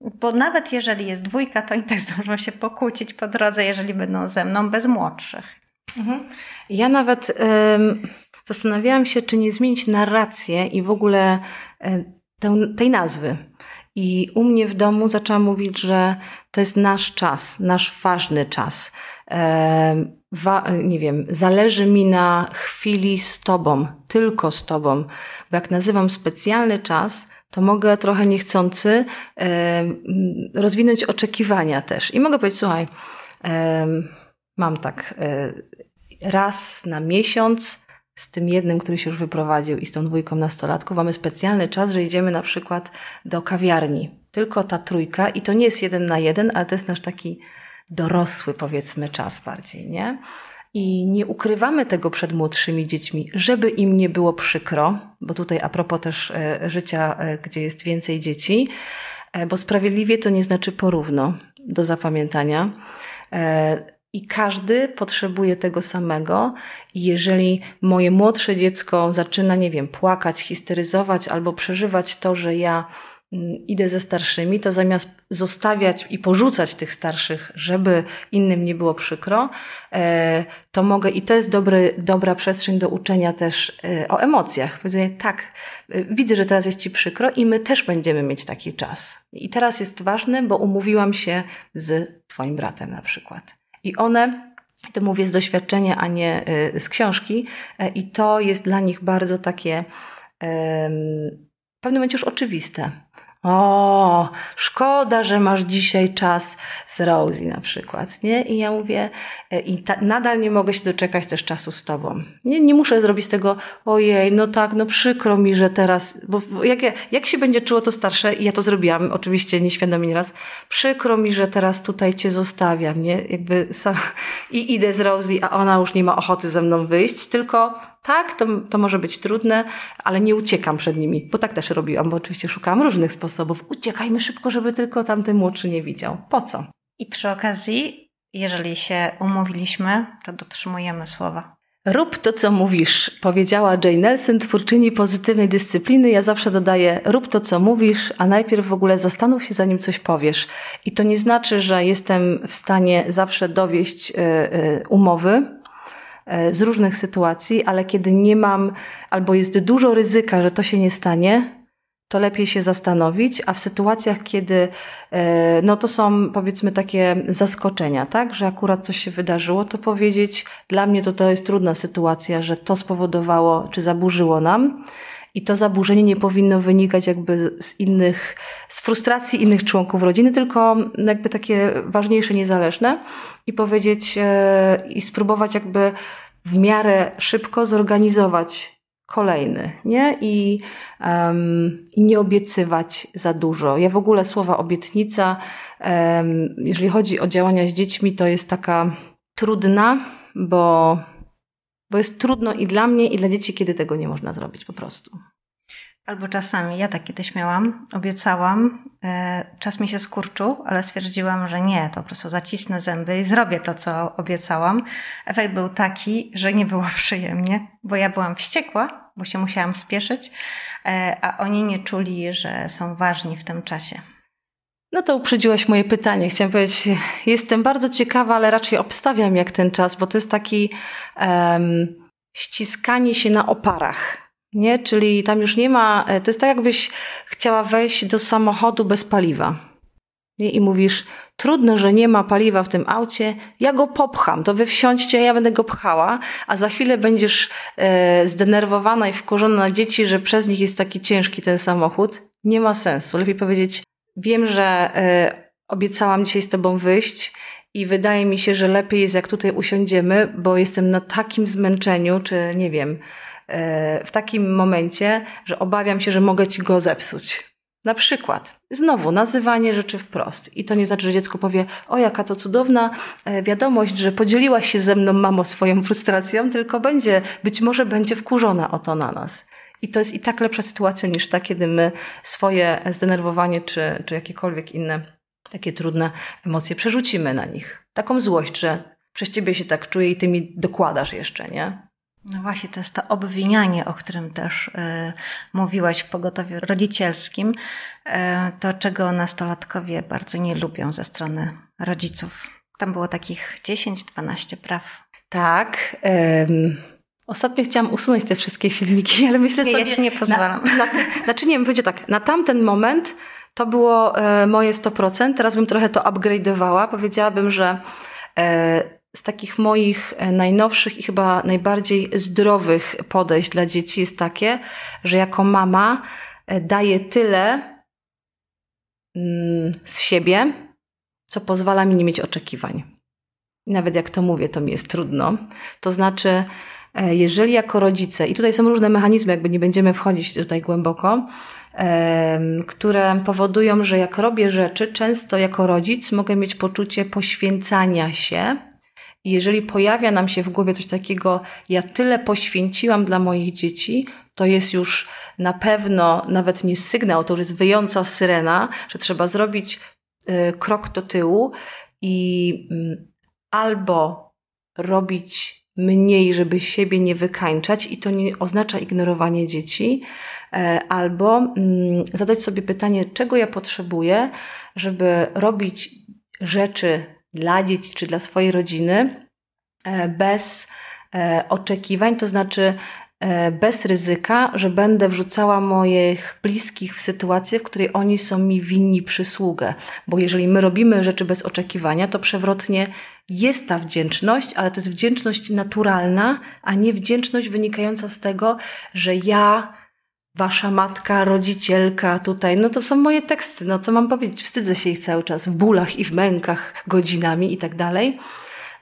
bo nawet jeżeli jest dwójka, to i tak zdążą się pokłócić po drodze, jeżeli będą ze mną bez młodszych. Mhm. Ja nawet um, zastanawiałam się, czy nie zmienić narrację i w ogóle um, tej nazwy. I u mnie w domu zaczęłam mówić, że to jest nasz czas, nasz ważny czas. Nie wiem, zależy mi na chwili z Tobą, tylko z Tobą, bo jak nazywam specjalny czas, to mogę trochę niechcący rozwinąć oczekiwania też. I mogę powiedzieć, słuchaj, mam tak e, raz na miesiąc z tym jednym, który się już wyprowadził i z tą dwójką nastolatków, mamy specjalny czas, że idziemy na przykład do kawiarni. Tylko ta trójka i to nie jest jeden na jeden, ale to jest nasz taki dorosły, powiedzmy, czas bardziej, nie? I nie ukrywamy tego przed młodszymi dziećmi, żeby im nie było przykro, bo tutaj a propos też e, życia, e, gdzie jest więcej dzieci, e, bo sprawiedliwie to nie znaczy porówno do zapamiętania. I każdy potrzebuje tego samego. I jeżeli moje młodsze dziecko zaczyna, nie wiem, płakać, histeryzować albo przeżywać to, że ja idę ze starszymi, to zamiast zostawiać i porzucać tych starszych, żeby innym nie było przykro, e, to mogę, i to jest dobry, dobra przestrzeń do uczenia też e, o emocjach. Powiedzenie, tak, e, widzę, że teraz jest Ci przykro i my też będziemy mieć taki czas. I teraz jest ważne, bo umówiłam się z Twoim bratem na przykład. I one to mówię z doświadczenia, a nie z książki. I to jest dla nich bardzo takie w pewnym momencie już oczywiste. O, szkoda, że masz dzisiaj czas z Rosie na przykład, nie? I ja mówię, e, i ta, nadal nie mogę się doczekać też czasu z tobą. Nie, nie muszę zrobić tego, ojej, no tak, no przykro mi, że teraz, bo jak, jak się będzie czuło to starsze, i ja to zrobiłam, oczywiście nieświadomie raz, przykro mi, że teraz tutaj cię zostawiam, nie? Jakby sam, i idę z Rosie, a ona już nie ma ochoty ze mną wyjść, tylko tak, to, to może być trudne, ale nie uciekam przed nimi, bo tak też robiłam, bo oczywiście szukałam różnych sposobów. Uciekajmy szybko, żeby tylko tamten młodszy nie widział. Po co? I przy okazji, jeżeli się umówiliśmy, to dotrzymujemy słowa. Rób to, co mówisz, powiedziała Jane Nelson, twórczyni pozytywnej dyscypliny. Ja zawsze dodaję, rób to, co mówisz, a najpierw w ogóle zastanów się, zanim coś powiesz. I to nie znaczy, że jestem w stanie zawsze dowieść y, y, umowy, E, z różnych sytuacji, ale kiedy nie mam albo jest dużo ryzyka, że to się nie stanie, to lepiej się zastanowić, a w sytuacjach, kiedy e, no to są powiedzmy takie zaskoczenia, tak, że akurat coś się wydarzyło, to powiedzieć, dla mnie to to jest trudna sytuacja, że to spowodowało czy zaburzyło nam. I to zaburzenie nie powinno wynikać jakby z innych, z frustracji innych członków rodziny, tylko jakby takie ważniejsze, niezależne i powiedzieć e, i spróbować jakby w miarę szybko zorganizować kolejny, nie? I, um, I nie obiecywać za dużo. Ja w ogóle słowa obietnica, um, jeżeli chodzi o działania z dziećmi, to jest taka trudna, bo bo jest trudno i dla mnie, i dla dzieci, kiedy tego nie można zrobić po prostu. Albo czasami, ja tak kiedyś miałam, obiecałam, e, czas mi się skurczył, ale stwierdziłam, że nie, po prostu zacisnę zęby i zrobię to, co obiecałam. Efekt był taki, że nie było przyjemnie, bo ja byłam wściekła, bo się musiałam spieszyć, e, a oni nie czuli, że są ważni w tym czasie. No to uprzedziłaś moje pytanie. Chciałam powiedzieć, jestem bardzo ciekawa, ale raczej obstawiam jak ten czas, bo to jest taki um, ściskanie się na oparach. Nie? Czyli tam już nie ma, e, to jest tak jakbyś chciała wejść do samochodu bez paliwa. Nie? I mówisz, trudno, że nie ma paliwa w tym aucie, ja go popcham, to wy wsiądźcie, ja będę go pchała, a za chwilę będziesz e, zdenerwowana i wkurzona na dzieci, że przez nich jest taki ciężki ten samochód. Nie ma sensu. Lepiej powiedzieć, Wiem, że y, obiecałam dzisiaj z Tobą wyjść i wydaje mi się, że lepiej jest, jak tutaj usiądziemy, bo jestem na takim zmęczeniu, czy nie wiem, y, w takim momencie, że obawiam się, że mogę Ci go zepsuć. Na przykład, znowu nazywanie rzeczy wprost. I to nie znaczy, że dziecko powie: O, jaka to cudowna e, wiadomość, że podzieliłaś się ze mną, mamo, swoją frustracją, tylko będzie, być może będzie wkurzona o to na nas. I to jest i tak lepsza sytuacja niż ta, kiedy my swoje zdenerwowanie czy, czy jakiekolwiek inne takie trudne emocje przerzucimy na nich. Taką złość, że przez ciebie się tak czuję i ty mi dokładasz jeszcze, nie? No właśnie, to jest to obwinianie, o którym też y, mówiłaś w pogotowiu rodzicielskim. Y, to, czego nastolatkowie bardzo nie lubią ze strony rodziców. Tam było takich 10-12 praw. Tak. Ostatnio chciałam usunąć te wszystkie filmiki, ale myślę nie, sobie... Ja ci nie pozwalam. Na, na, znaczy nie, powiedzieć tak, na tamten moment to było e, moje 100%, teraz bym trochę to upgrade'owała. Powiedziałabym, że e, z takich moich e, najnowszych i chyba najbardziej zdrowych podejść dla dzieci jest takie, że jako mama daję tyle mm, z siebie, co pozwala mi nie mieć oczekiwań. Nawet jak to mówię, to mi jest trudno. To znaczy, jeżeli jako rodzice, i tutaj są różne mechanizmy, jakby nie będziemy wchodzić tutaj głęboko, które powodują, że jak robię rzeczy, często jako rodzic mogę mieć poczucie poświęcania się. I jeżeli pojawia nam się w głowie coś takiego, ja tyle poświęciłam dla moich dzieci, to jest już na pewno nawet nie sygnał, to już jest wyjąca syrena, że trzeba zrobić e, krok do tyłu i mm, albo robić mniej, żeby siebie nie wykańczać i to nie oznacza ignorowanie dzieci, e, albo mm, zadać sobie pytanie, czego ja potrzebuję, żeby robić rzeczy dla dzieci czy dla swojej rodziny e, bez e, oczekiwań, to znaczy bez ryzyka, że będę wrzucała moich bliskich w sytuację, w której oni są mi winni przysługę. Bo jeżeli my robimy rzeczy bez oczekiwania, to przewrotnie jest ta wdzięczność, ale to jest wdzięczność naturalna, a nie wdzięczność wynikająca z tego, że ja, wasza matka, rodzicielka tutaj, no to są moje teksty, no co mam powiedzieć, wstydzę się ich cały czas w bólach i w mękach godzinami i tak dalej.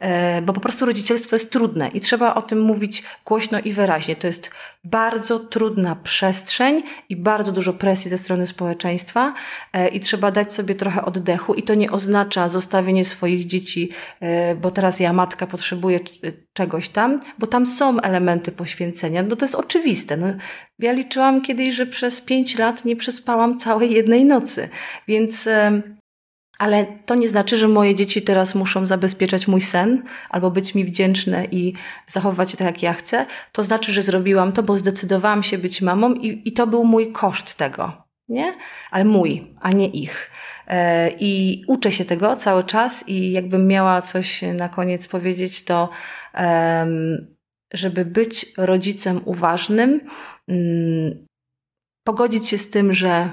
E, bo po prostu rodzicielstwo jest trudne i trzeba o tym mówić głośno i wyraźnie. To jest bardzo trudna przestrzeń i bardzo dużo presji ze strony społeczeństwa e, i trzeba dać sobie trochę oddechu i to nie oznacza zostawienie swoich dzieci, e, bo teraz ja matka potrzebuję czegoś tam, bo tam są elementy poświęcenia, no to jest oczywiste. No, ja liczyłam kiedyś, że przez pięć lat nie przespałam całej jednej nocy, więc ale to nie znaczy, że moje dzieci teraz muszą zabezpieczać mój sen albo być mi wdzięczne i zachowywać się tak, jak ja chcę. To znaczy, że zrobiłam to, bo zdecydowałam się być mamą i, i to był mój koszt tego. Nie? Ale mój, a nie ich. E, I uczę się tego cały czas i jakbym miała coś na koniec powiedzieć, to żeby być rodzicem uważnym, mm, pogodzić się z tym, że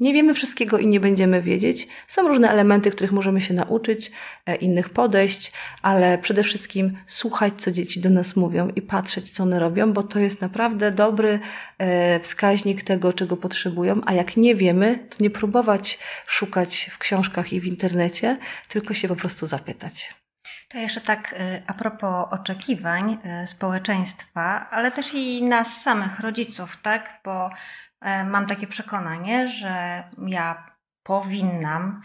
nie wiemy wszystkiego i nie będziemy wiedzieć. Są różne elementy, których możemy się nauczyć, e, innych podejść, ale przede wszystkim słuchać, co dzieci do nas mówią i patrzeć, co one robią, bo to jest naprawdę dobry e, wskaźnik tego, czego potrzebują. A jak nie wiemy, to nie próbować szukać w książkach i w internecie, tylko się po prostu zapytać. To jeszcze tak e, a propos oczekiwań społeczeństwa, ale też i nas samych, rodziców, tak? Bo mam takie przekonanie, że ja powinnam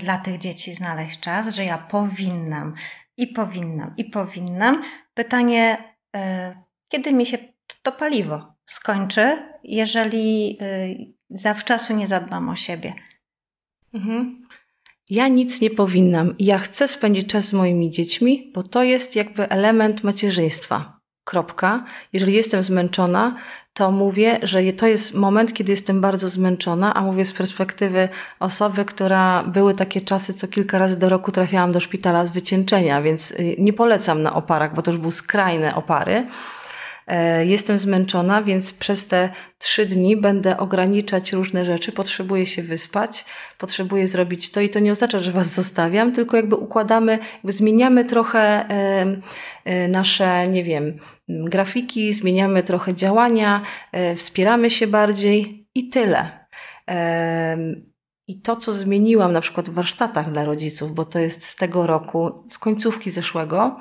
dla tych dzieci znaleźć czas, że ja powinnam i powinnam i powinnam. Pytanie, e, kiedy mi się to paliwo skończy, jeżeli e, zawczasu nie zadbam o siebie? Mhm. Ja nic nie powinnam. Ja chcę spędzić czas z moimi dziećmi, bo to jest jakby element macierzyństwa. Kropka. Jeżeli jestem zmęczona, to mówię, że to jest moment, kiedy jestem bardzo zmęczona, a mówię z perspektywy osoby, która były takie czasy, co kilka razy do roku trafiałam do szpitala z wycieńczenia, więc y, nie polecam na oparach, bo to już były skrajne opary. E, jestem zmęczona, więc przez te trzy dni będę ograniczać różne rzeczy. Potrzebuję się wyspać, potrzebuję zrobić to i to nie oznacza, że Was zostawiam, tylko jakby układamy, jakby zmieniamy trochę e, nasze, nie wiem, grafiki, zmieniamy trochę działania, e, wspieramy się bardziej i tyle. I to, co zmieniłam na przykład w warsztatach dla rodziców, bo to jest z tego roku, z końcówki zeszłego,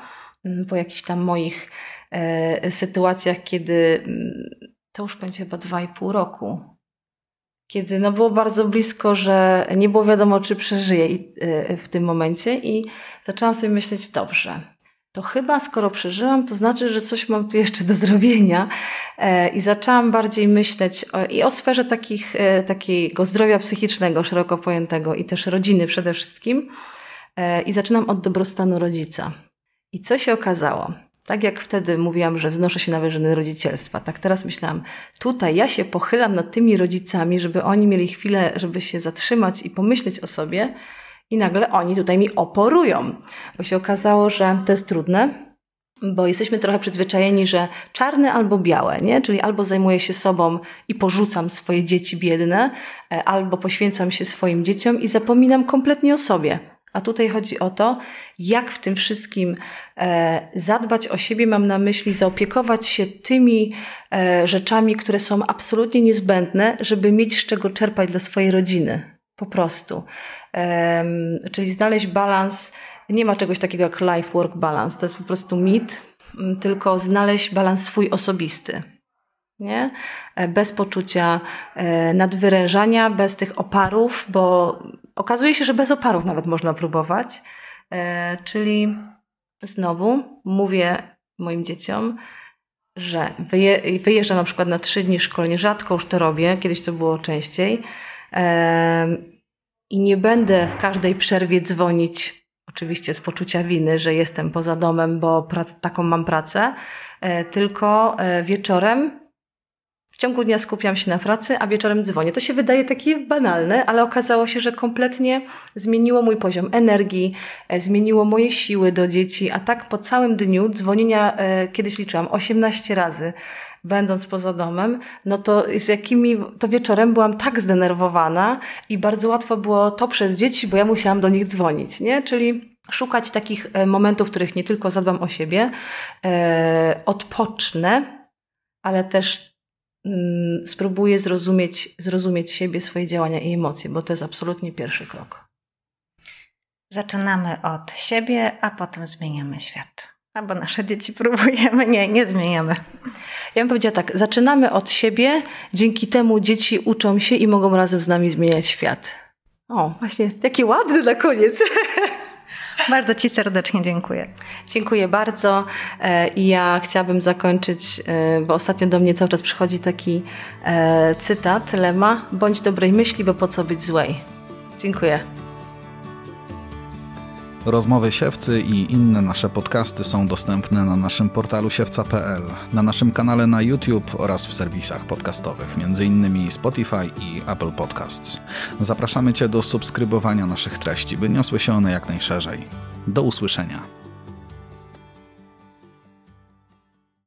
po jakichś tam moich E, sytuacjach, kiedy mm, to już będzie chyba dwa i pół roku, kiedy no było bardzo blisko, że nie było wiadomo, czy przeżyję e, w tym momencie i zaczęłam sobie myśleć, dobrze, to chyba skoro przeżyłam, to znaczy, że coś mam tu jeszcze do zrobienia. E, I zaczęłam bardziej myśleć o, i o sferze takich, takiego zdrowia psychicznego, szeroko pojętego i też rodziny przede wszystkim. I zaczynam od dobrostanu rodzica. I co się okazało? Tak jak wtedy mówiłam, że wznoszę się na wyżyny rodzicielstwa, tak teraz myślałam, tutaj ja się pochylam nad tymi rodzicami, żeby oni mieli chwilę, żeby się zatrzymać i pomyśleć o sobie, i nagle oni tutaj mi oporują, bo się okazało, że to jest trudne, bo jesteśmy trochę przyzwyczajeni, że czarne albo białe, nie? Czyli albo zajmuję się sobą i porzucam swoje dzieci biedne, e, albo poświęcam się swoim dzieciom i zapominam kompletnie o sobie. A tutaj chodzi o to, jak w tym wszystkim e, zadbać o siebie, mam na myśli zaopiekować się tymi e, rzeczami, które są absolutnie niezbędne, żeby mieć z czego czerpać dla swojej rodziny. Po prostu. E, czyli znaleźć balans. Nie ma czegoś takiego jak life-work balance. To jest po prostu mit, tylko znaleźć balans swój osobisty. Nie? E, bez poczucia e, nadwyrężania, bez tych oparów, bo Okazuje się, że bez oparów nawet można próbować. E, czyli znowu mówię moim dzieciom, że wyje, wyjeżdżam na przykład na trzy dni szkolnie, rzadko już to robię, kiedyś to było częściej. I nie będę w każdej przerwie dzwonić oczywiście z poczucia winy, że jestem poza domem, bo taką mam pracę, e, tylko e, wieczorem ciągu dnia skupiam się na pracy, a wieczorem dzwonię. To się wydaje takie banalne, ale okazało się, że kompletnie zmieniło mój poziom energii, e, zmieniło moje siły do dzieci, a tak po całym dniu dzwonienia, kiedyś liczyłam 18 razy, będąc poza domem, no to z jakimi, to wieczorem byłam tak zdenerwowana i bardzo łatwo było to przez dzieci, bo ja musiałam do nich dzwonić, nie? Czyli szukać takich e, momentów, w których nie tylko zadbam o siebie, e, odpocznę, ale też spróbuję zrozumieć, zrozumieć siebie, swoje działania i emocje, bo to jest absolutnie pierwszy krok. Zaczynamy od siebie, a potem zmieniamy świat. Albo nasze dzieci próbujemy, nie, nie zmieniamy. Ja bym powiedziała tak, zaczynamy od siebie, dzięki temu dzieci uczą się i mogą razem z nami zmieniać świat. O, właśnie, jaki ładny na koniec. Bardzo Ci serdecznie dziękuję. Dziękuję bardzo. E, I ja chciałabym zakończyć, e, bo ostatnio do mnie cały czas przychodzi taki e, cytat Lema: bądź dobrej myśli, bo po co być złej. Dziękuję. Rozmowy Siewcy i inne nasze podcasty są dostępne na naszym portalu siewca.pl, na naszym kanale na YouTube oraz w serwisach podcastowych, m.in. Spotify i Apple Podcasts. Zapraszamy Cię do subskrybowania naszych treści, by niosły się one jak najszerzej. Do usłyszenia.